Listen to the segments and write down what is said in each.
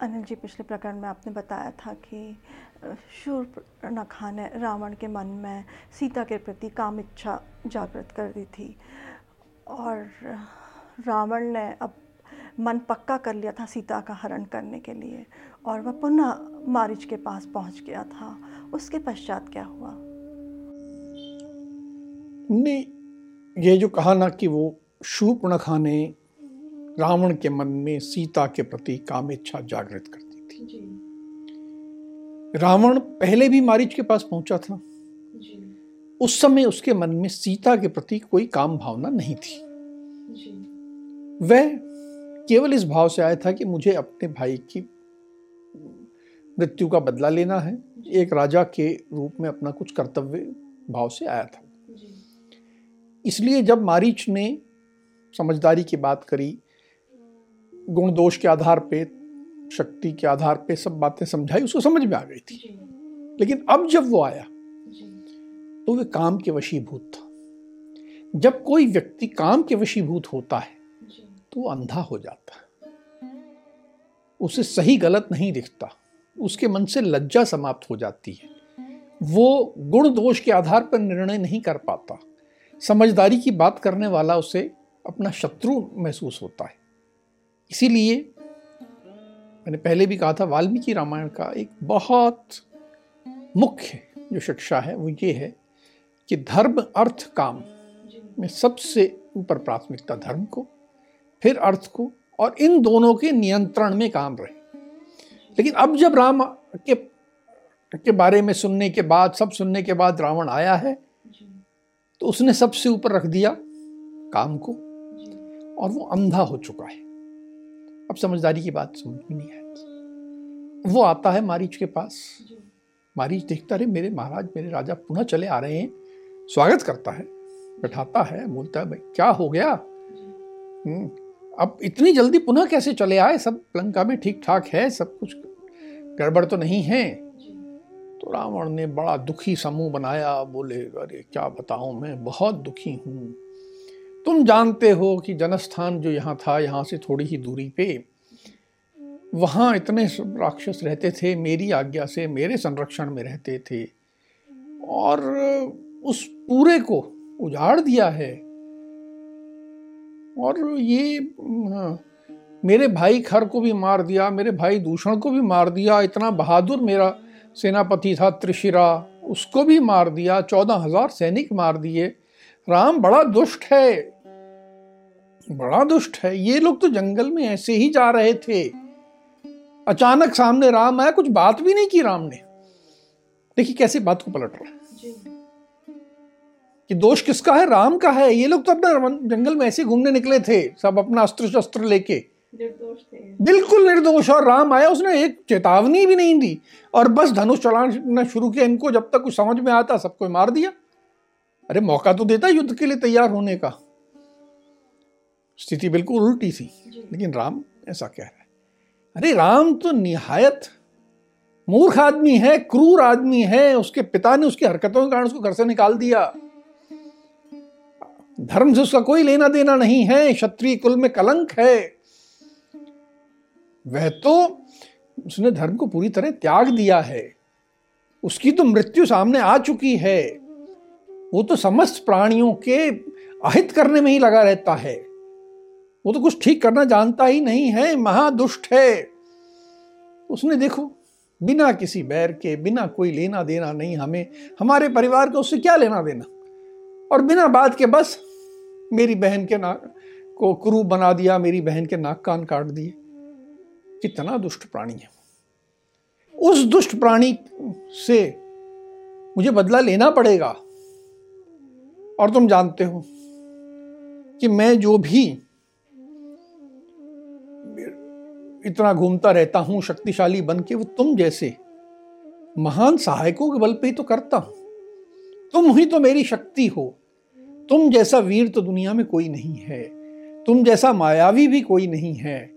अनिल जी, पिछले प्रकरण में आपने बताया था कि शूर्पणखा ने रावण के मन में सीता के प्रति काम इच्छा जागृत कर दी थी और रावण ने अब मन पक्का कर लिया था सीता का हरण करने के लिए और वह पुनः मारिच के पास पहुँच गया था। उसके पश्चात क्या हुआ? ने ये जो कहा ना कि वो शूर्पणखा ने रावण के मन में सीता के प्रति काम इच्छा जागृत करती थी। जी। रावण पहले भी मारिच के पास पहुँचा था। जी। उस समय उसके मन में सीता के प्रति कोई काम भावना नहीं थी। वह केवल इस भाव से आया था कि मुझे अपने भाई की मृत्यु का बदला लेना है। एक राजा के रूप में अपना कुछ कर्तव्य भाव से आया था। इसलिए जब मारीच ने समझदारी की बात करी गुण दोष के आधार पे शक्ति के आधार पे सब बातें समझाई उसको समझ में आ गई थी। लेकिन अब जब वो आया तो वे काम के वशीभूत था। जब कोई व्यक्ति काम के वशीभूत होता है तो अंधा हो जाता है। उसे सही गलत नहीं दिखता। उसके मन से लज्जा समाप्त हो जाती है। वो गुण दोष के आधार पर निर्णय नहीं कर पाता। समझदारी की बात करने वाला उसे अपना शत्रु महसूस होता है। इसीलिए मैंने पहले भी कहा था, वाल्मीकि रामायण का एक बहुत मुख्य जो शिक्षा है, वो ये है कि धर्म अर्थ काम में सबसे ऊपर प्राथमिकता धर्म को, फिर अर्थ को, और इन दोनों के नियंत्रण में काम रहे। लेकिन अब जब राम के के बारे में सुनने के बाद, सब सुनने के बाद रावण आया है तो उसने सबसे ऊपर रख दिया काम को, और वो अंधा हो चुका है। अब समझदारी की बात समझ में नहीं आती। वो आता है मारीच के पास। मारीच देखता रहे मेरे महाराज मेरे राजा पुनः चले आ रहे हैं। स्वागत करता है बैठाता है बोलता है भाई क्या हो गया? हम्म, अब इतनी जल्दी पुनः कैसे चले आए? सब लंका में ठीक ठाक है सब कुछ गड़बड़ तो नहीं है? तो रावण ने बड़ा दुखी समूह बनाया बोले अरे क्या बताऊँ मैं? बहुत दुखी हूँ। तुम जानते हो कि जनस्थान जो यहाँ था, यहाँ से थोड़ी ही दूरी पे, वहाँ इतने राक्षस रहते थे, मेरी आज्ञा से मेरे संरक्षण में रहते थे। और उस पूरे को उजाड़ दिया है। और ये, मेरे भाई खर को भी मार दिया, मेरे भाई दूषण को भी मार दिया, इतना बहादुर मेरा सेनापति था त्रिशिरा, उसको भी मार दिया, चौदह हज़ार सैनिक मार दिए। राम बड़ा दुष्ट है। बड़ा दुष्ट है। ये लोग तो जंगल में ऐसे ही जा रहे थे। अचानक सामने राम आया कुछ बात भी नहीं की राम ने। देखिए कैसे बात को पलट रहा है। कि दोष किसका है? राम का है। ये लोग तो अपना जंगल में ऐसे घूमने निकले थे। सब अपना अस्त्र शस्त्र लेके बिल्कुल निर्दोष। और राम आया उसने एक चेतावनी भी नहीं दी। और बस धनुष चलाना शुरू किया इनको। जब तक कुछ समझ में आता सबको मार दिया। अरे मौका तो देता युद्ध के लिए तैयार होने का। स्थिति बिल्कुल उल्टी थी। लेकिन राम ऐसा कह रहा है। अरे राम तो निहायत मूर्ख आदमी है क्रूर आदमी है। उसके पिता ने उसकी हरकतों के कारण उसको घर से निकाल दिया। धर्म से उसका कोई लेना देना नहीं है। क्षत्रिय कुल में कलंक है। वह तो उसने धर्म को पूरी तरह त्याग दिया है। उसकी तो मृत्यु सामने आ चुकी है। वो तो समस्त प्राणियों के अहित करने में ही लगा रहता है। वो तो कुछ ठीक करना जानता ही नहीं है, महादुष्ट है। उसने देखो, बिना किसी बैर के, बिना कोई लेना देना नहीं हमें, हमारे परिवार को उससे क्या लेना देना? और बिना बात के बस मेरी बहन के नाक को क्रू बना दिया, मेरी बहन के नाक कान काट दिए। कितना दुष्ट प्राणी है। उस दुष्ट प्राणी से मुझे बदला लेना पड़ेगा। और तुम जानते हो कि मैं जो भी इतना घूमता रहता हूँ, शक्तिशाली बन के वो तुम जैसे। महान सहायकों के बल पे ही तो करता हूँ। तुम ही तो मेरी शक्ति हो। तुम जैसा वीर तो दुनिया में कोई नहीं है। तुम जैसा मायावी भी कोई नहीं है।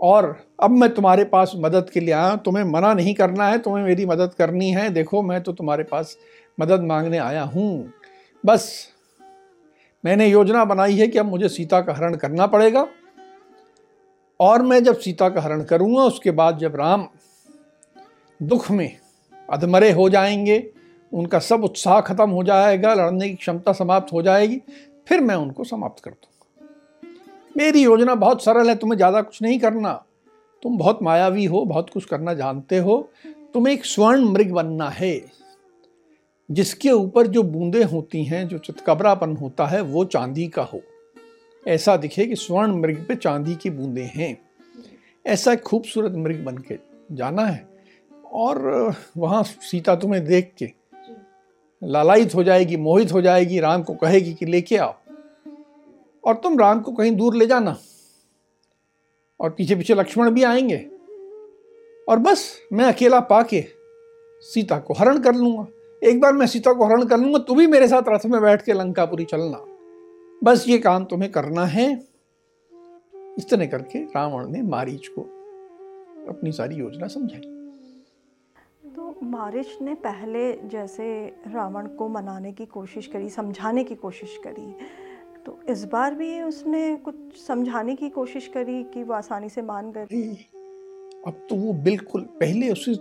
और अब मैं तुम्हारे पास मदद के लिए आया तुम्हें मना नहीं करना है, तुम्हें मेरी मदद करनी है। देखो, मैं तो तुम्हारे पास मदद मांगने आया हूँ। बस, मैंने योजना बनाई है कि अब मुझे सीता का हरण करना पड़ेगा। और मैं जब सीता का हरण करूँगा, उसके बाद जब राम दुख में अधमरे हो जाएँगे, उनका सब उत्साह खत्म हो जाएगा, लड़ने की क्षमता समाप्त हो जाएगी, फिर मैं उनको समाप्त कर दूँगा। मेरी योजना बहुत सरल है, तुम्हें ज़्यादा कुछ नहीं करना। तुम बहुत मायावी हो, बहुत कुछ करना जानते हो। तुम्हें एक स्वर्ण मृग बनना है, जिसके ऊपर जो बूंदें होती हैं, जो चितकबरापन होता है, वो चांदी का हो। ऐसा दिखे कि स्वर्ण मृग पे चांदी की बूंदे हैं। ऐसा एक खूबसूरत मृग बन के जाना है। और वहाँ सीता तुम्हें देख के लालायित हो जाएगी, मोहित हो जाएगी, राम को कहेगी कि लेके आओ। और तुम राम को कहीं दूर ले जाना। और पीछे पीछे लक्ष्मण भी आएँगे। और बस, मैं अकेला पाके सीता को हरण कर लूँगा। एक बार मैं सीता को हरण कर लूँगा, तू भी मेरे साथ रथ में बैठ के लंकापुरी चलना। बस ये काम तुम्हें करना है। इस तरह करके रावण ने मारीच को अपनी सारी योजना समझाई। तो मारिच ने पहले जैसे रावण को मनाने की कोशिश करी समझाने की कोशिश करी तो इस बार भी उसने कुछ समझाने की कोशिश करी कि वो आसानी से मान गए? अब तो वो बिल्कुल पहले उसे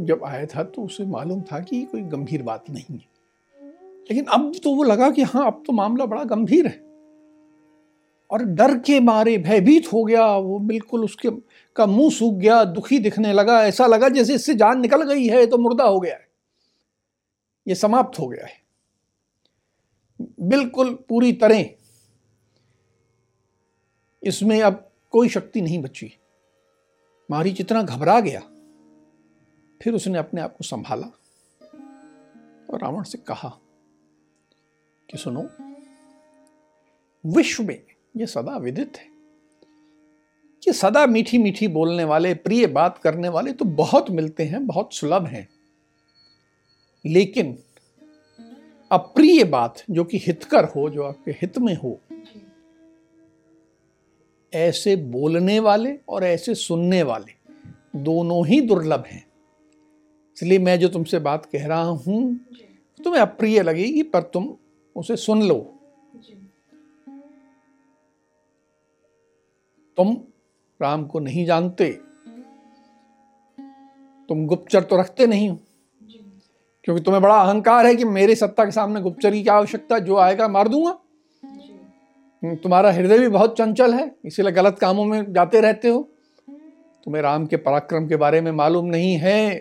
जब आया था तो उसे मालूम था कि कोई गंभीर बात नहीं है। लेकिन अब तो वो लगा कि हाँ अब तो मामला बड़ा गंभीर है। और डर के मारे भयभीत हो गया, वो बिल्कुल उसके का मुँह सूख गया, दुखी दिखने लगा, ऐसा लगा जैसे इससे जान निकल गई है तो मुर्दा हो गया है। ये समाप्त हो गया है। बिल्कुल पूरी तरह इसमें अब कोई शक्ति नहीं बची। मारी जितना घबरा गया, फिर उसने अपने आप को संभाला और रावण से कहा कि सुनो, विश्व में यह सदा विदित है कि सदा मीठी मीठी बोलने वाले, प्रिय बात करने वाले तो बहुत मिलते हैं, बहुत सुलभ हैं। लेकिन अप्रिय बात जो कि हितकर हो, जो आपके हित में हो, ऐसे बोलने वाले और ऐसे सुनने वाले दोनों ही दुर्लभ हैं। इसलिए मैं जो तुमसे बात कह रहा हूँ, तुम्हें अप्रिय लगेगी, पर तुम उसे सुन लो। तुम राम को नहीं जानते। तुम गुप्तचर तो रखते नहीं हो। क्योंकि तुम्हें बड़ा अहंकार है कि मेरे सत्ता के सामने गुप्तचर की क्या आवश्यकता जो आएगा मार दूँगा। हम्म, तुम्हारा हृदय भी बहुत चंचल है इसीलिए गलत कामों में जाते रहते हो। तुम्हें राम के पराक्रम के बारे में मालूम नहीं है।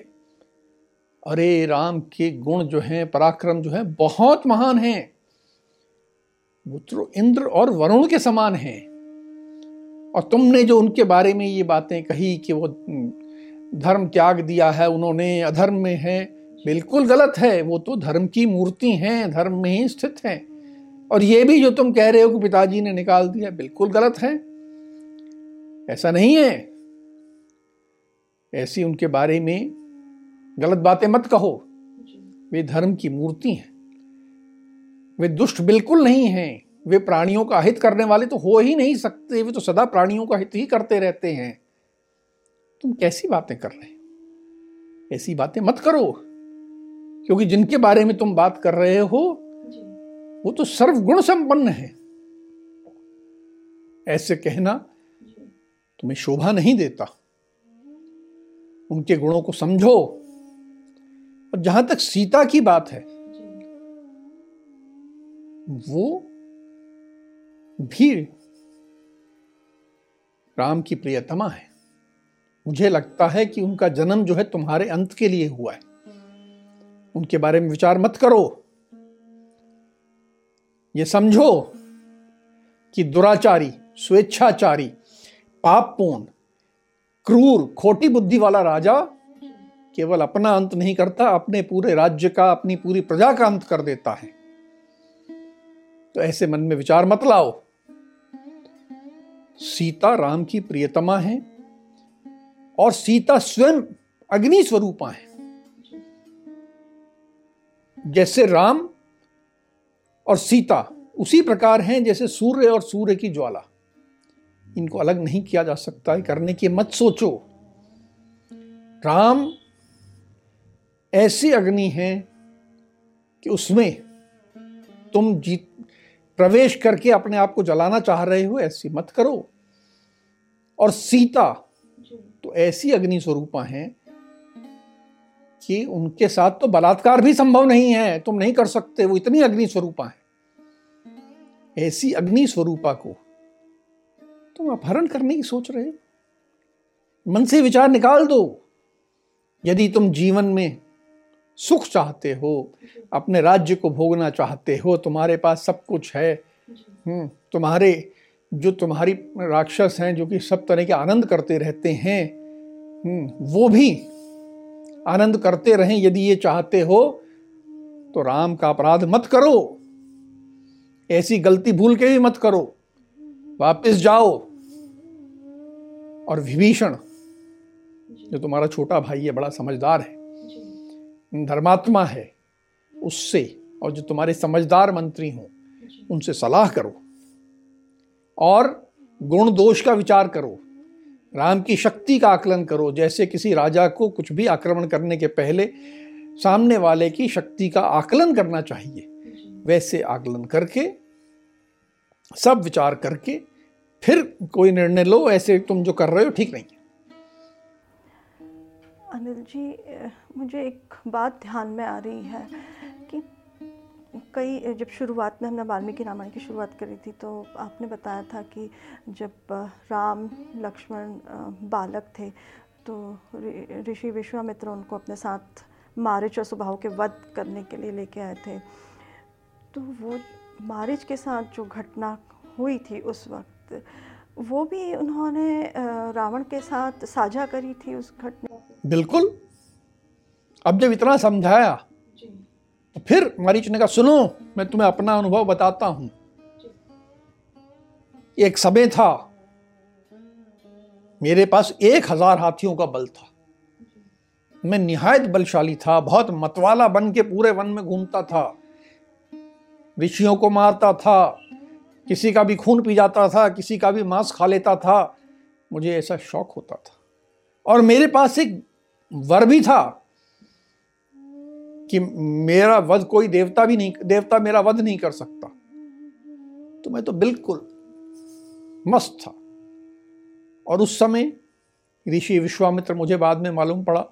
अरे राम के गुण जो हैं पराक्रम जो है बहुत महान हैं। वो इंद्र और वरुण के समान हैं। और तुमने जो उनके बारे में ये बातें कही कि वो धर्म त्याग दिया है, उन्होंने अधर्म में है, बिल्कुल गलत है। वो तो धर्म की मूर्ति हैं, धर्म में ही स्थित हैं। और ये भी जो तुम कह रहे हो कि पिताजी ने निकाल दिया, बिल्कुल गलत है। ऐसा नहीं है। ऐसी उनके बारे में गलत बातें मत कहो। वे धर्म की मूर्ति हैं। वे दुष्ट बिल्कुल नहीं हैं। वे प्राणियों का हित करने वाले तो हो ही नहीं सकते। वे तो सदा प्राणियों का हित ही करते रहते हैं। तुम कैसी बातें कर रहे हो? ऐसी बातें मत करो। क्योंकि जिनके बारे में तुम बात कर रहे हो वो तो सर्वगुण संपन्न है। ऐसे कहना तुम्हें शोभा नहीं देता। उनके गुणों को समझो। और जहाँ तक सीता की बात है वो भी राम की प्रियतमा है। मुझे लगता है कि उनका जन्म जो है तुम्हारे अंत के लिए हुआ है। उनके बारे में विचार मत करो। ये समझो कि दुराचारी, स्वेच्छाचारी, पापपूर्ण, क्रूर, खोटी बुद्धि वाला राजा केवल अपना अंत नहीं करता, अपने पूरे राज्य का, अपनी पूरी प्रजा का अंत कर देता है। तो ऐसे मन में विचार मत लाओ। सीता राम की प्रियतमा है और सीता स्वयं अग्नि स्वरूपा है। जैसे राम और सीता उसी प्रकार हैं जैसे सूर्य और सूर्य की ज्वाला। इनको अलग नहीं किया जा सकता है, करने की मत सोचो। राम ऐसी अग्नि है कि उसमें तुम जीत प्रवेश करके अपने आप को जलाना चाह रहे हो ऐसी मत करो। और सीता तो ऐसी अग्नि स्वरूपा हैं कि उनके साथ तो बलात्कार भी संभव नहीं है तुम नहीं कर सकते वो इतनी अग्नि स्वरूपा है। ऐसी अग्नि स्वरूपा को तुम अपहरण करने की सोच रहे हो। मन से विचार निकाल दो। यदि तुम जीवन में सुख चाहते हो अपने राज्य को भोगना चाहते हो तुम्हारे पास सब कुछ है। हम्म, तुम्हारे जो तुम्हारी राक्षस हैं जो कि सब तरह के आनंद करते रहते हैं हम्म, वो भी आनंद करते रहें यदि ये चाहते हो तो राम का अपराध मत करो। ऐसी गलती भूल के भी मत करो। वापस जाओ और विभीषण जो तुम्हारा छोटा भाई है बड़ा समझदार है धर्मात्मा है, उससे, और जो तुम्हारे समझदार मंत्री हों, उनसे सलाह करो। और गुण दोष का विचार करो, राम की शक्ति का आकलन करो, जैसे किसी राजा को कुछ भी आक्रमण करने के पहले सामने वाले की शक्ति का आकलन करना चाहिए। वैसे आकलन करके, सब विचार करके, फिर कोई निर्णय लो, ऐसे तुम जो कर रहे हो, ठीक नहीं अनिल जी, मुझे एक बात ध्यान में आ रही है कि कई, जब शुरुआत में हमने वाल्मीकि रामायण की शुरुआत करी थी तो आपने बताया था कि जब राम, लक्ष्मण बालक थे तो ऋषि विश्वामित्र उनको अपने साथ मारिच और स्वभाव के वध करने के लिए लेके आए थे। तो वो मारिच के साथ जो घटना हुई थी उस वक्त वो भी उन्होंने रावण के साथ साझा करी थी उस घटना बिल्कुल। अब जब इतना समझाया तो फिर मरीच ने कहा सुनो मैं तुम्हें अपना अनुभव बताता हूँ। एक समय था मेरे पास एक हज़ार हाथियों का बल था। मैं निहायत बलशाली था बहुत मतवाला बन के पूरे वन में घूमता था। ऋषियों को मारता था किसी का भी खून पी जाता था, किसी का भी मांस खा लेता था, मुझे ऐसा शौक होता था। और मेरे पास एक वर भी था कि मेरा वध कोई देवता भी नहीं, देवता मेरा वध नहीं कर सकता। तो मैं तो बिल्कुल मस्त था। और उस समय ऋषि विश्वामित्र मुझे बाद में मालूम पड़ा।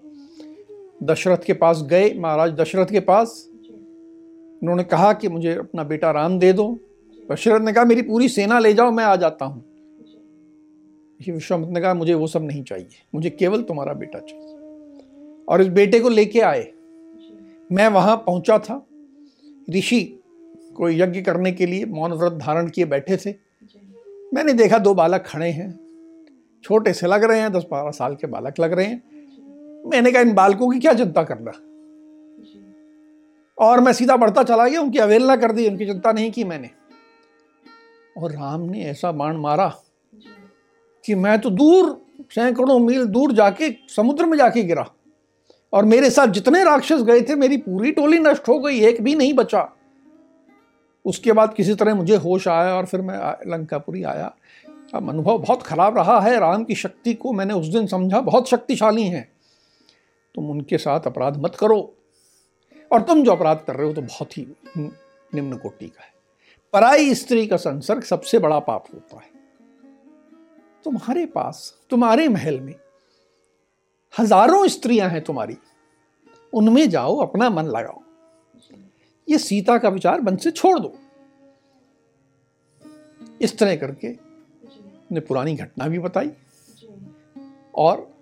दशरथ के पास गए, महाराज दशरथ के पास। उन्होंने कहा कि मुझे अपना बेटा राम दे दो। दशरथ ने कहा, मेरी पूरी सेना ले जाओ, मैं आ जाता हूँ. विश्वामित्र ने कहा, मुझे वो सब नहीं चाहिए, मुझे केवल तुम्हारा बेटा चाहिए। और इस बेटे को लेके आए। मैं वहाँ पहुँचा था। ऋषि को यज्ञ करने के लिए मौन व्रत धारण किए बैठे थे। मैंने देखा दो बालक खड़े हैं। छोटे से लग रहे हैं, दस बारह साल के बालक लग रहे हैं। मैंने कहा, इन बालकों की क्या चिंता करना? और मैं सीधा बढ़ता चला गया, उनकी अवेलना कर दी, उनकी चिंता नहीं की मैंने। और राम ने ऐसा बाण मारा कि मैं तो दूर, सैकड़ों मील दूर जाके समुद्र में जाके गिरा। और मेरे साथ जितने राक्षस गए थे, मेरी पूरी टोली नष्ट हो गई, एक भी नहीं बचा। उसके बाद किसी तरह मुझे होश आया और फिर मैं लंकापुरी आया। अब अनुभव बहुत खराब रहा है। राम की शक्ति को मैंने उस दिन समझा, बहुत शक्तिशाली हैं। तुम उनके साथ अपराध मत करो। और तुम जो अपराध कर रहे हो तो बहुत ही निम्न कोटि का है। पराई स्त्री का संसर्ग सबसे बड़ा पाप होता है। तुम्हारे पास, तुम्हारे महल में हज़ारों स्त्रियाँ हैं तुम्हारी। उनमें जाओ, अपना मन लगाओ। ये सीता का विचार मन से छोड़ दो। इस तरह करके ने पुरानी घटना भी बताई। और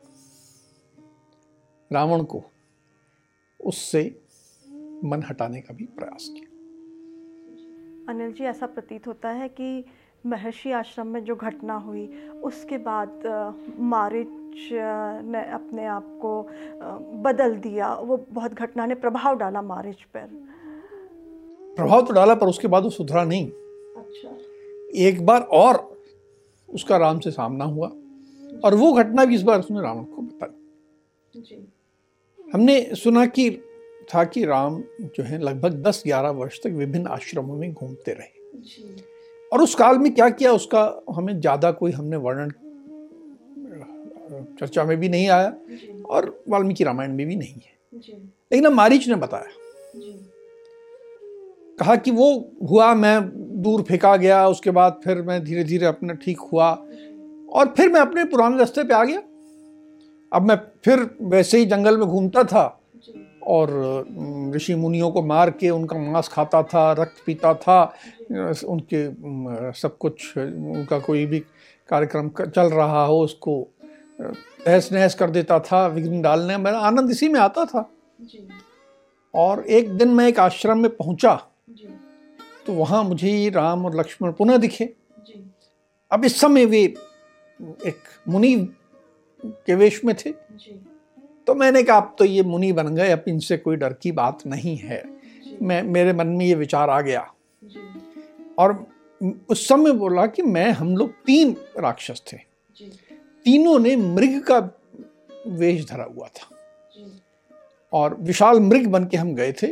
रावण को उससे मन हटाने का भी प्रयास किया। अनिल जी ऐसा प्रतीत होता है कि महर्षि आश्रम में जो घटना हुई उसके बाद मारिच ने अपने आप को बदल दिया। वो बहुत घटना ने प्रभाव डाला मारिच पर। प्रभाव तो डाला पर उसके बाद वो सुधरा नहीं। अच्छा। एक बार और उसका राम से सामना हुआ और वो घटना भी इस बार उसने रावण को बताई। हमने सुना कि था कि राम जो है लगभग 10-11 वर्ष तक विभिन्न आश्रमों में घूमते रहे। और उस काल में क्या किया उसका हमें ज़्यादा कोई हमने वर्णन चर्चा में भी नहीं आया और वाल्मीकि रामायण में भी नहीं है। लेकिन अब मारीच ने बताया। कहा कि वो हुआ मैं दूर फेंका गया उसके बाद फिर मैं धीरे धीरे अपना ठीक हुआ। और फिर मैं अपने पुराने रास्ते पे आ गया। अब मैं फिर वैसे ही जंगल में घूमता था। और ऋषि मुनियों को मार के उनका मांस खाता था रक्त पीता था उनके सब कुछ उनका कोई भी कार्यक्रम चल रहा हो उसको तहस नहस कर देता था विघ्न डालने मेरा आनंद इसी में आता था। और एक दिन मैं एक आश्रम में पहुँचा तो वहाँ मुझे राम और लक्ष्मण पुनः दिखे। अब इस समय वे एक मुनि के वेश में थे। तो मैंने कहा अब तो ये मुनि बन गए अब इनसे कोई डर की बात नहीं है। मैं मेरे मन में ये विचार आ गया। और उस समय बोला कि मैं हम लोग तीन राक्षस थे। तीनों ने मृग का वेश धरा हुआ था। और विशाल मृग बन के हम गए थे।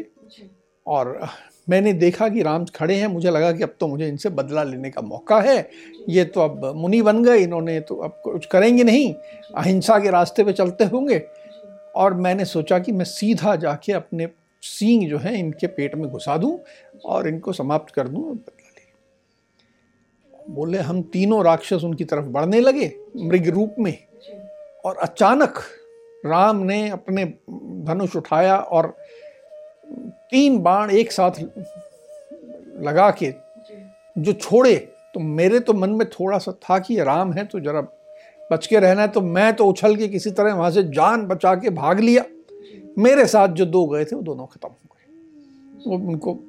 और मैंने देखा कि राम खड़े हैं मुझे लगा कि अब तो मुझे इनसे बदला लेने का मौका है। ये तो अब मुनि बन गए इन्होंने तो अब कुछ करेंगे नहीं। अहिंसा के रास्ते पे चलते होंगे। और मैंने सोचा कि मैं सीधा जाके अपने सींग जो है इनके पेट में घुसा दूँ और इनको समाप्त कर दूँ बदला ले। बोले हम तीनों राक्षस उनकी तरफ़ बढ़ने लगे मृग रूप में और अचानक राम ने अपने धनुष उठाया और तीन बाण एक साथ लगा के जो। छोड़े तो मेरे तो मन में थोड़ा सा था कि राम है तो जरा बच के रहना है तो मैं तो उछल के किसी तरह वहाँ से जान बचा के भाग लिया। मेरे साथ जो दो गए थे वो दोनों खत्म हो गए। वो उनको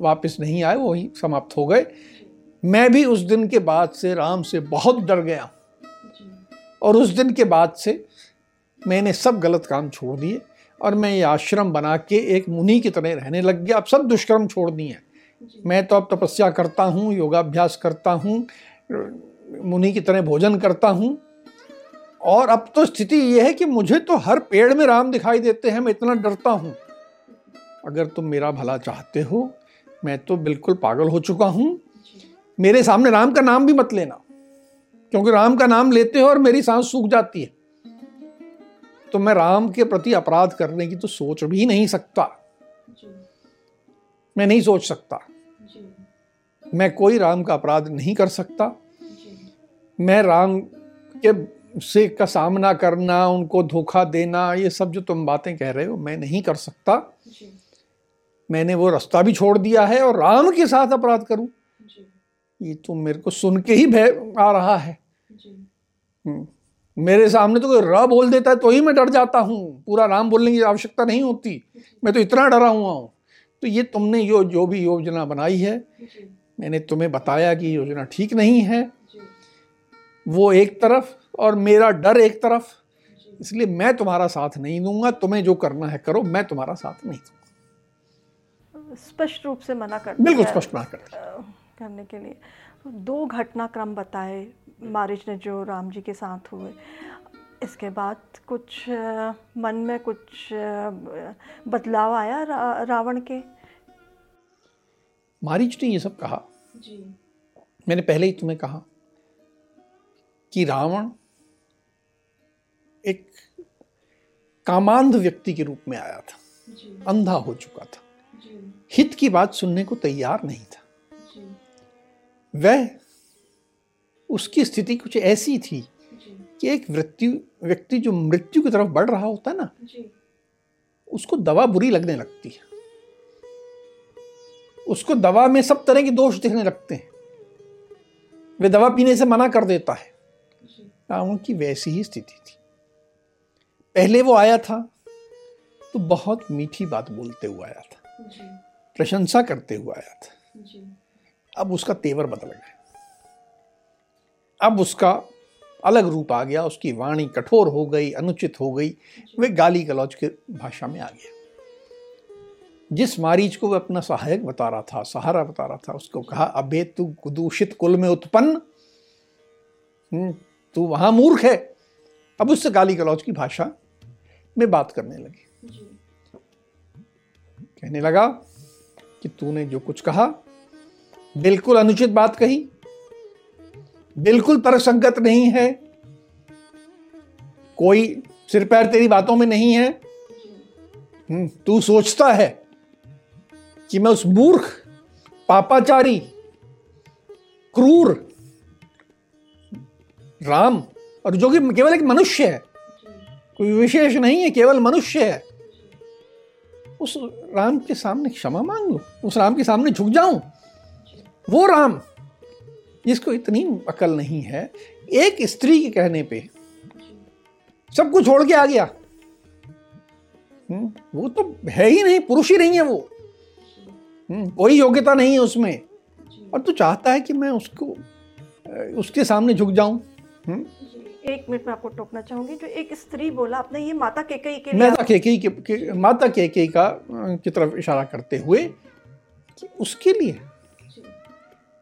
वापस नहीं आए वो ही समाप्त हो गए। मैं भी उस दिन के बाद से राम से बहुत डर गया। और उस दिन के बाद से मैंने सब गलत काम छोड़ दिए और मैं ये आश्रम बना के एक मुनि की तरह रहने लग गया। अब सब दुष्कर्म छोड़ दिए मैं तो अब तपस्या करता हूँ योगाभ्यास करता हूँ मुनि की तरह भोजन करता हूँ। और अब तो स्थिति यह है कि मुझे तो हर पेड़ में राम दिखाई देते हैं मैं इतना डरता हूँ। अगर तुम मेरा भला चाहते हो मैं तो बिल्कुल पागल हो चुका हूँ। मेरे सामने राम का नाम भी मत लेना क्योंकि राम का नाम लेते हो और मेरी सांस सूख जाती है। तो मैं राम के प्रति अपराध करने की तो सोच भी नहीं सकता। मैं नहीं सोच सकता। मैं कोई राम का अपराध नहीं कर सकता। मैं राम के से का सामना करना उनको धोखा देना ये सब जो तुम बातें कह रहे हो मैं नहीं कर सकता। मैंने वो रास्ता भी छोड़ दिया है और राम के साथ अपराध करूँ। ये तो मेरे को सुन के ही भय आ रहा है। हम्म। मेरे सामने तो कोई र बोल देता है तो ही मैं डर जाता हूँ। पूरा नाम बोलने की आवश्यकता नहीं होती। मैं तो इतना डरा हुआ हूँ। तो ये तुमने यो जो भी योजना बनाई है मैंने तुम्हें बताया कि योजना ठीक नहीं है। वो एक तरफ़ और मेरा डर एक तरफ़। इसलिए मैं तुम्हारा साथ नहीं दूँगा तुम्हें जो करना है करो मैं तुम्हारा साथ नहीं दूँगा। स्पष्ट रूप से मना कर बिल्कुल स्पष्ट मना कर करने के लिए। दो घटनाक्रम बताए मारिज ने जो राम जी के साथ हुए। इसके बाद कुछ मन में कुछ बदलाव आया रा, रावण के? मारिच ने ये सब कहा। जी। मैंने पहले ही तुम्हें कहा कि रावण एक कामांध व्यक्ति के रूप में आया था। अंधा हो चुका था। हित की बात सुनने को तैयार नहीं था। वह उसकी स्थिति कुछ ऐसी थी कि एक व्यक्ति व्यक्ति जो मृत्यु की तरफ़ बढ़ रहा होता है ना उसको दवा बुरी लगने लगती है। उसको दवा में सब तरह के दोष दिखने लगते हैं। वे दवा पीने से मना कर देता है। रावण की वैसी ही स्थिति थी। पहले वो आया था तो बहुत मीठी बात बोलते हुए आया था। प्रशंसा करते हुए आया था। अब उसका तेवर बदल गया। अब उसका अलग रूप आ गया उसकी वाणी कठोर हो गई अनुचित हो गई वे गाली गलौज के भाषा में आ गया। जिस मारीच को वह अपना सहायक बता रहा था सहारा बता रहा था उसको कहा अबे तू दूषित कुल में उत्पन्न। हम्म, तू वहाँ मूर्ख है। अब उससे गाली गलौज की भाषा में बात करने लगी। कहने लगा कि तूने जो कुछ कहा बिल्कुल अनुचित बात कही बिल्कुल तर्कसंगत नहीं है कोई सिर पैर तेरी बातों में नहीं है। हम्म, तू सोचता है कि मैं उस मूर्ख पापाचारी क्रूर राम। और जो कि केवल एक मनुष्य है। कोई विशेष नहीं है केवल मनुष्य है। उस राम के सामने क्षमा मांग लो उस राम के सामने झुक जाऊँ। वो राम जिसको इतनी अकल नहीं है एक स्त्री के कहने पे सब कुछ छोड़ के आ गया। हम्म, वो तो है ही नहीं पुरुष ही नहीं है वो। हम्म, कोई योग्यता नहीं है उसमें। और तू चाहता है कि मैं उसको उसके सामने झुक जाऊँ? हम्म? एक मिनट में आपको टोकना चाहूँगी जो एक स्त्री बोला आपने ये माता केकई के माता केकई के, के माता केकई का की तरफ़ इशारा करते हुए कि उसके लिए?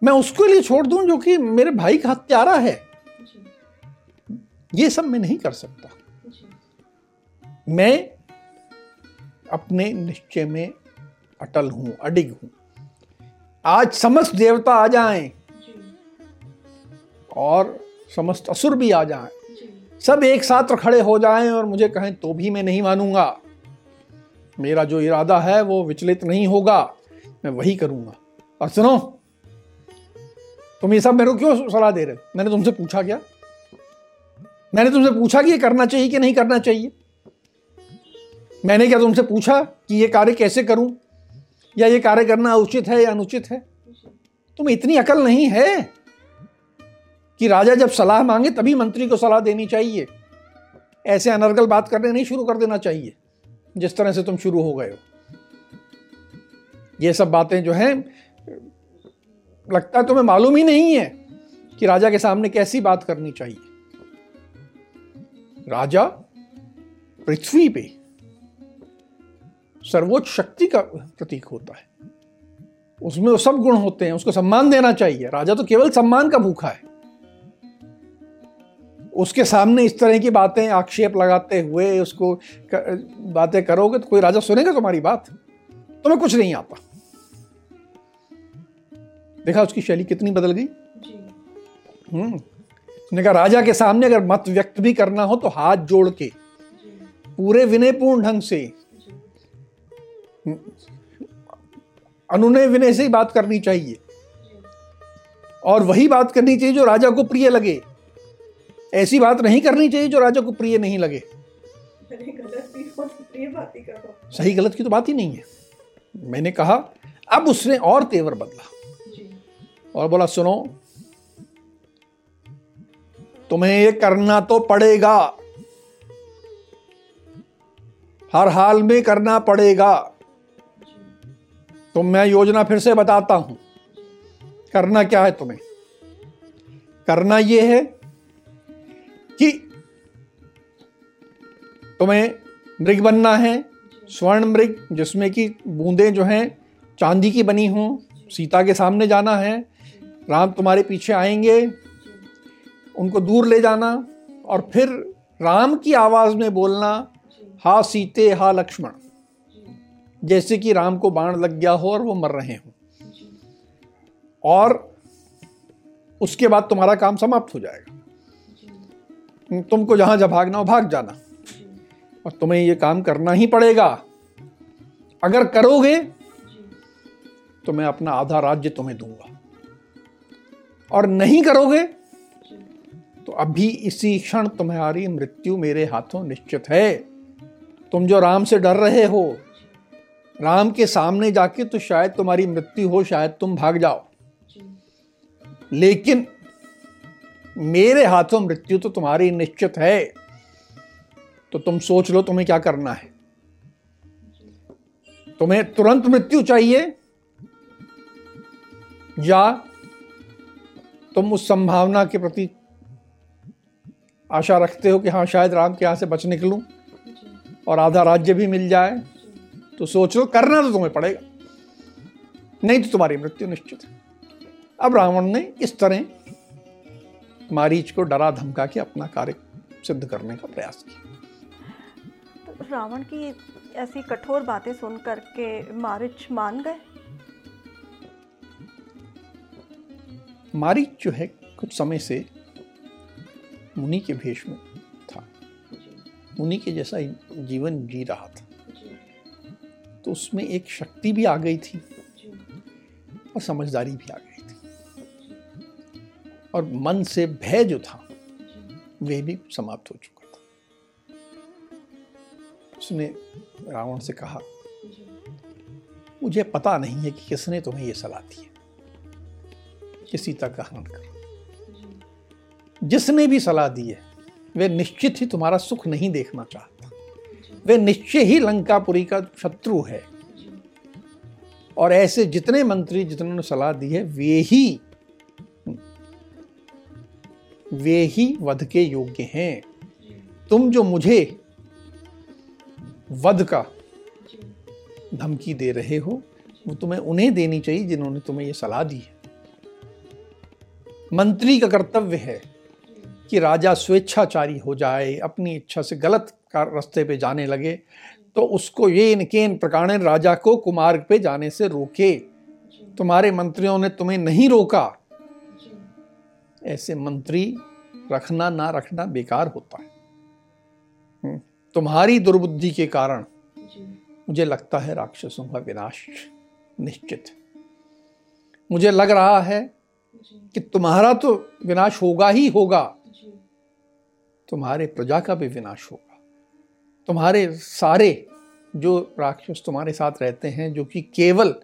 मैं उसके लिए छोड़ दूँ जो कि मेरे भाई का हत्यारा है? ये सब मैं नहीं कर सकता। मैं अपने निश्चय में अटल हूँ अडिग हूँ। आज समस्त देवता आ जाएँ। और समस्त असुर भी आ जाएँ। सब एक साथ खड़े हो जाएँ और मुझे कहें तो भी मैं नहीं मानूँगा। मेरा जो इरादा है वो विचलित नहीं होगा। मैं वही करूँगा। और सुनो तुम ये सब मेरे को क्यों सलाह दे रहे मैंने तुमसे पूछा क्या? मैंने तुमसे पूछा कि ये करना चाहिए कि नहीं करना चाहिए? मैंने क्या तुमसे पूछा कि ये कार्य कैसे करूँ? या ये कार्य करना उचित है या अनुचित है? तुम इतनी अकल नहीं है। कि राजा जब सलाह मांगे तभी मंत्री को सलाह देनी चाहिए। ऐसे अनर्गल बात करने नहीं शुरू कर देना चाहिए, जिस तरह से तुम शुरू हो गए हो। ये सब बातें जो हैं, लगता है तुम्हें मालूम ही नहीं है कि राजा के सामने कैसी बात करनी चाहिए। राजा पृथ्वी पे सर्वोच्च शक्ति का प्रतीक होता है। उसमें वो सब गुण होते हैं, उसको सम्मान देना चाहिए। राजा तो केवल सम्मान का भूखा है। उसके सामने इस तरह की बातें आक्षेप लगाते हुए उसको बातें करोगे तो कोई राजा सुनेगा तुम्हारी बात? तुम्हें कुछ नहीं आता। देखा उसकी शैली कितनी बदल गई? हम्म। कहा राजा के सामने अगर मत व्यक्त भी करना हो तो हाथ जोड़ के पूरे विनयपूर्ण ढंग से। अनुनय विनय से ही बात करनी चाहिए। और वही बात करनी चाहिए जो राजा को प्रिय लगे। ऐसी बात नहीं करनी चाहिए जो राजा को प्रिय नहीं लगे। सही गलत की तो बात ही नहीं है। मैंने कहा अब उसने और तेवर बदला। और बोला सुनो तुम्हें ये करना तो पड़ेगा। हर हाल में करना पड़ेगा। तो मैं योजना फिर से बताता हूँ। करना क्या है तुम्हें? करना यह है कि तुम्हें मृग बनना है, स्वर्ण मृग, जिसमें कि बूंदें जो हैं, चांदी की बनी हों, सीता के सामने जाना है, राम तुम्हारे पीछे आएँगे, उनको दूर ले जाना, और फिर राम की आवाज़ में बोलना, हा सीते, हा लक्ष्मण। जैसे कि राम को बाण लग गया हो और वो मर रहे हो। और उसके बाद तुम्हारा काम समाप्त हो जाएगा। तुमको जहाँ जब भागना हो भाग जाना। और तुम्हें ये काम करना ही पड़ेगा। अगर करोगे तो मैं अपना आधा राज्य तुम्हें दूँगा। और नहीं करोगे तो अभी इसी क्षण तुम्हारी मृत्यु मेरे हाथों निश्चित है। तुम जो राम से डर रहे हो, राम के सामने जाके तो शायद तुम्हारी मृत्यु हो, शायद तुम भाग जाओ। लेकिन मेरे हाथों मृत्यु तो तुम्हारी निश्चित है। तो तुम सोच लो तुम्हें क्या करना है। तुम्हें तुरंत मृत्यु चाहिए। या तुम उस संभावना के प्रति आशा रखते हो कि हाँ शायद राम के यहाँ से बच निकलूं और आधा राज्य भी मिल जाए। तो सोच लो, करना तो तुम्हें पड़ेगा। नहीं तो तुम्हारी मृत्यु निश्चित है। अब रावण ने इस तरह मारीच को डरा धमका के अपना कार्य सिद्ध करने का प्रयास किया। तो रावण की ऐसी कठोर बातें सुन करके मारिच मान गए? मारिच जो है कुछ समय से मुनि के भेष में था। मुनि के जैसा जीवन जी रहा था। तो उसमें एक शक्ति भी आ गई थी और समझदारी भी आ गई। और मन से भय जो था वह भी समाप्त हो चुका था। उसने रावण से कहा, मुझे पता नहीं है कि किसने तुम्हें यह सलाह दी है। कि सीता का हनन करो। जिसने भी सलाह दी है, वे निश्चित ही तुम्हारा सुख नहीं देखना चाहता। वे निश्चय ही लंकापुरी का शत्रु है। और ऐसे जितने मंत्री जितने सलाह दी है, वे ही वे ही वध के योग्य हैं। तुम जो मुझे वध का धमकी दे रहे हो, वो तुम्हें उन्हें देनी चाहिए जिन्होंने तुम्हें ये सलाह दी है। मंत्री का कर्तव्य है कि राजा स्वेच्छाचारी हो जाए, अपनी इच्छा से गलत रास्ते पे जाने लगे तो उसको ये इनकेन प्रकार राजा को कुमार्ग पे जाने से रोके। तुम्हारे मंत्रियों ने तुम्हें नहीं रोका ऐसे मंत्री रखना ना रखना बेकार होता है। हम्म, तुम्हारी दुर्बुद्धि के कारण मुझे लगता है राक्षसों का विनाश निश्चित मुझे लग रहा है कि तुम्हारा तो विनाश होगा ही होगा। तुम्हारे प्रजा का भी विनाश होगा। तुम्हारे सारे जो राक्षस तुम्हारे साथ रहते हैं जो कि केवल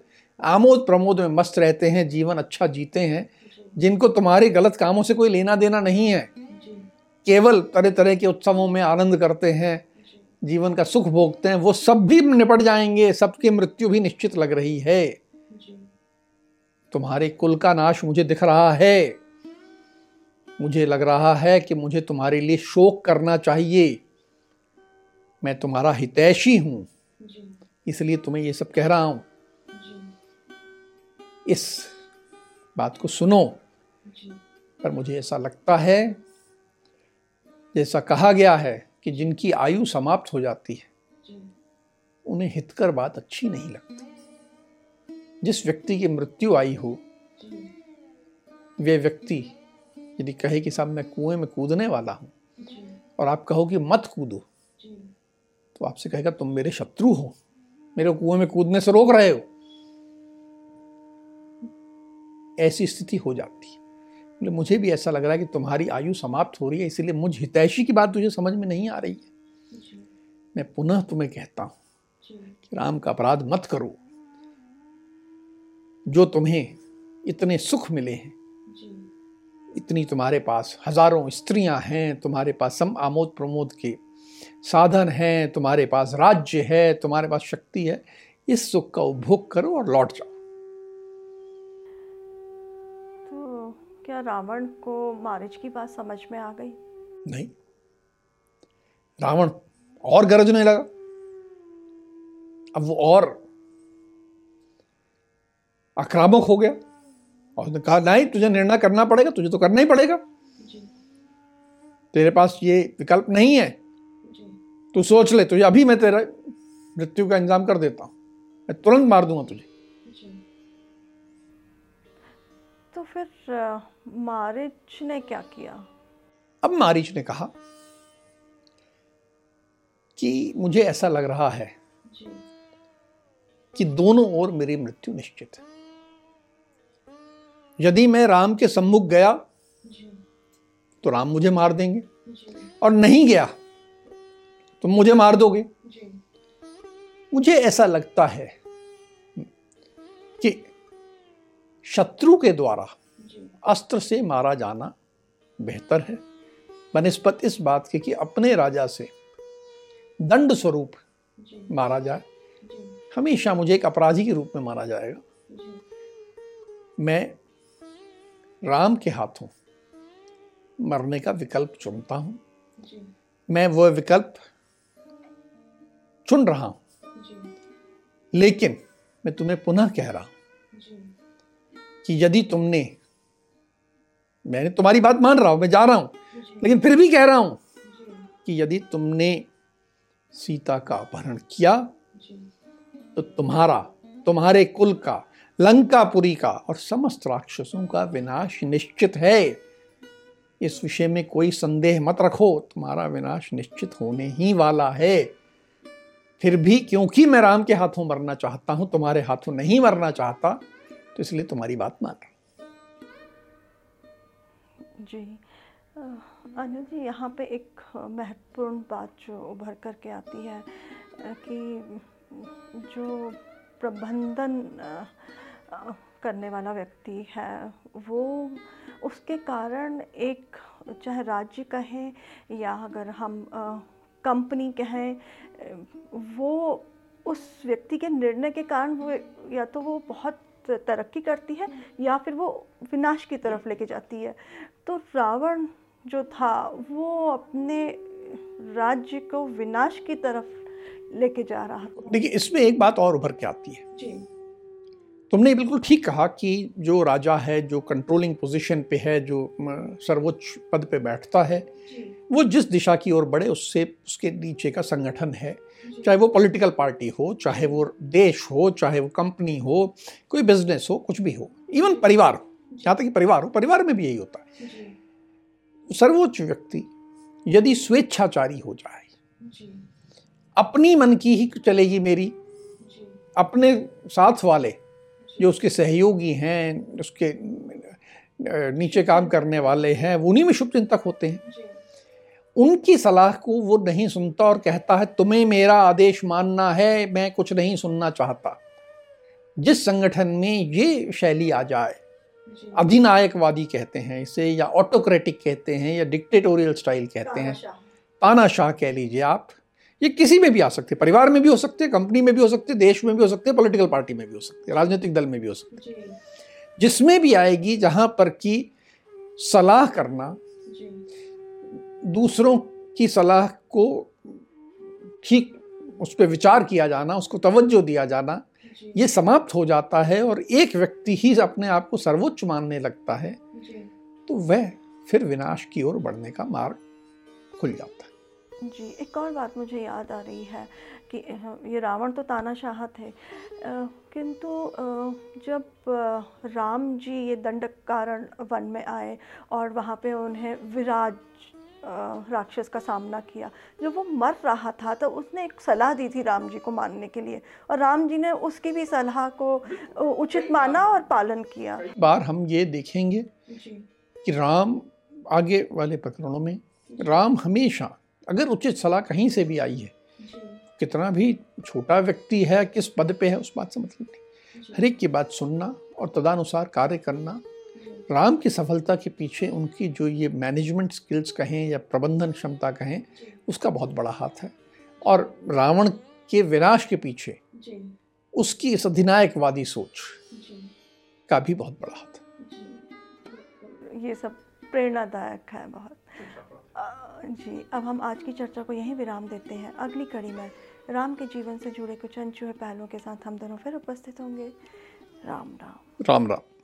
आमोद प्रमोद में मस्त रहते हैं जीवन अच्छा जीते हैं जिनको तुम्हारे गलत कामों से कोई लेना देना नहीं है। केवल तरह तरह के उत्सवों में आनंद करते हैं जीवन का सुख भोगते हैं वो सब भी निपट जाएँगे सबकी मृत्यु भी निश्चित लग रही है। तुम्हारे कुल का नाश मुझे दिख रहा है। मुझे लग रहा है कि मुझे तुम्हारे लिए शोक करना चाहिए। मैं तुम्हारा हितैषी हूँ। इसलिए तुम्हें ये सब कह रहा हूँ। इस बात को सुनो। पर मुझे ऐसा लगता है जैसा कहा गया है कि जिनकी आयु समाप्त हो जाती है उन्हें हितकर बात अच्छी नहीं लगती। जिस व्यक्ति की मृत्यु आई हो वे व्यक्ति यदि कहे कि साहब मैं कुएँ में कूदने वाला हूँ और आप कहो कि मत कूदो तो आपसे कहेगा तुम मेरे शत्रु हो। मेरे कुएँ में कूदने से रोक रहे हो। ऐसी स्थिति हो जाती है। बोले मुझे भी ऐसा लग रहा है कि तुम्हारी आयु समाप्त हो रही है इसीलिए मुझ हितैषी की बात तुझे समझ में नहीं आ रही है। मैं पुनः तुम्हें कहता हूँ कि राम का अपराध मत करो। जो तुम्हें इतने सुख मिले हैं इतनी तुम्हारे पास हज़ारों स्त्रियाँ हैं तुम्हारे पास सम आमोद प्रमोद के साधन हैं तुम्हारे पास राज्य है तुम्हारे पास शक्ति है इस सुख का उपभोग करो और लौट जाओ तो क्या रावण को मारिच की बात समझ में आ गई? नहीं। रावण और गरजने लगा। अब वो और आक्रामक हो गया और उसने कहा नहीं तुझे निर्णय करना पड़ेगा तुझे तो करना ही पड़ेगा। तेरे पास ये विकल्प नहीं है। तू सोच ले तुझे अभी मैं तेरा मृत्यु का इंतज़ाम कर देता हूँ। मैं तुरंत मार दूँगा तुझे। तो फिर मारिच ने क्या किया? अब मारिच ने कहा कि मुझे ऐसा लग रहा है कि दोनों ओर मेरी मृत्यु निश्चित है। यदि मैं राम के सम्मुख गया तो राम मुझे मार देंगे। और नहीं गया तो मुझे मार दोगे। मुझे ऐसा लगता है शत्रु के द्वारा अस्त्र से मारा जाना बेहतर है। बनस्पत इस बात के कि अपने राजा से दंड स्वरूप मारा जाए। हमेशा मुझे एक अपराधी के रूप में मारा जाएगा। मैं राम के हाथों मरने का विकल्प चुनता हूँ। मैं वह विकल्प चुन रहा हूँ। लेकिन मैं तुम्हें पुनः कह रहा हूँ कि यदि तुमने, मैंने तुम्हारी बात मान रहा हूँ, मैं जा रहा हूँ, लेकिन फिर भी कह रहा हूँ कि यदि तुमने सीता का अपहरण किया तो तुम्हारा, तुम्हारे कुल का, लंकापुरी का और समस्त राक्षसों का विनाश निश्चित है। इस विषय में कोई संदेह मत रखो, तुम्हारा विनाश निश्चित होने ही वाला है। फिर भी क्योंकि मैं राम के हाथों मरना चाहता हूँ, तुम्हारे हाथों नहीं मरना चाहता तो इसलिए तुम्हारी बात मान जी अनु जी, यहाँ पे एक महत्वपूर्ण बात जो उभर करके आती है कि जो प्रबंधन करने वाला व्यक्ति है, वो उसके कारण एक, चाहे राज्य कहें या अगर हम कंपनी कहें वो उस व्यक्ति के निर्णय के कारण वो या तो वो बहुत तरक्की करती है या फिर वो विनाश की तरफ़ लेके जाती है। तो रावण जो था वो अपने राज्य को विनाश की तरफ़ लेके जा रहा था। देखिए इसमें एक बात और उभर के आती है। जी। तुमने बिल्कुल ठीक कहा कि जो राजा है जो कंट्रोलिंग पोजीशन पे है जो सर्वोच्च पद पे बैठता है वो जिस दिशा की ओर बढ़े उससे उसके नीचे का संगठन है। चाहे वो पॉलिटिकल पार्टी हो चाहे वो देश हो चाहे वो कंपनी हो कोई बिज़नेस हो कुछ भी हो इवन परिवार हो यहाँ तक कि परिवार हो परिवार में भी यही होता है। सर्वोच्च व्यक्ति यदि स्वेच्छाचारी हो जाए अपनी मन की ही चलेगी मेरी। अपने साथ वाले जो। उसके सहयोगी हैं उसके नीचे काम करने वाले हैं उन्हीं में शुभ चिंतक होते हैं। उनकी सलाह को वो नहीं सुनता और कहता है तुम्हें मेरा आदेश मानना है मैं कुछ नहीं सुनना चाहता। जिस संगठन में ये शैली आ जाए अधिनायकवादी कहते हैं इसे या ऑटोक्रेटिक कहते हैं या डिक्टेटोरियल स्टाइल कहते हैं तानाशाह। कह लीजिए आप ये किसी में भी आ सकते परिवार में भी हो सकते कंपनी में भी हो सकते देश में भी हो सकते पॉलिटिकल पार्टी में भी हो सकते राजनीतिक दल में भी हो सकते। जिसमें भी आएगी जहाँ पर कि सलाह करना दूसरों की सलाह को ठीक उस पर विचार किया जाना उसको तवज्जो दिया जाना ये समाप्त हो जाता है और एक व्यक्ति ही अपने आप को सर्वोच्च मानने लगता है तो वह फिर विनाश की ओर बढ़ने का मार्ग खुल जाता है। जी एक और बात मुझे याद आ रही है कि ये रावण तो तानाशाह थे किंतु जब राम जी ये दंड कारण वन में आए और वहाँ पे उन्हें विराज राक्षस का सामना किया। जब वो मर रहा था तो उसने एक सलाह दी थी राम जी को मानने के लिए। और राम जी ने उसकी भी सलाह को उचित माना और पालन किया। बार हम ये देखेंगे कि राम आगे वाले प्रकरणों में राम हमेशा अगर उचित सलाह कहीं से भी आई है कितना भी छोटा व्यक्ति है किस पद पे है उस बात से मतलब नहीं। हर एक की बात सुनना और तदानुसार कार्य करना राम की सफलता के पीछे उनकी जो ये मैनेजमेंट स्किल्स कहें या प्रबंधन क्षमता कहें उसका बहुत बड़ा हाथ है। और रावण के विनाश के पीछे उसकी इस अधिनायकवादी सोच का भी बहुत बड़ा हाथ है। ये सब प्रेरणादायक है बहुत। जी अब हम आज की चर्चा को यहीं विराम देते हैं। अगली कड़ी में राम के जीवन से जुड़े कुछ अनछुए पहलुओं के साथ हम दोनों फिर उपस्थित होंगे। राम राम। राम राम।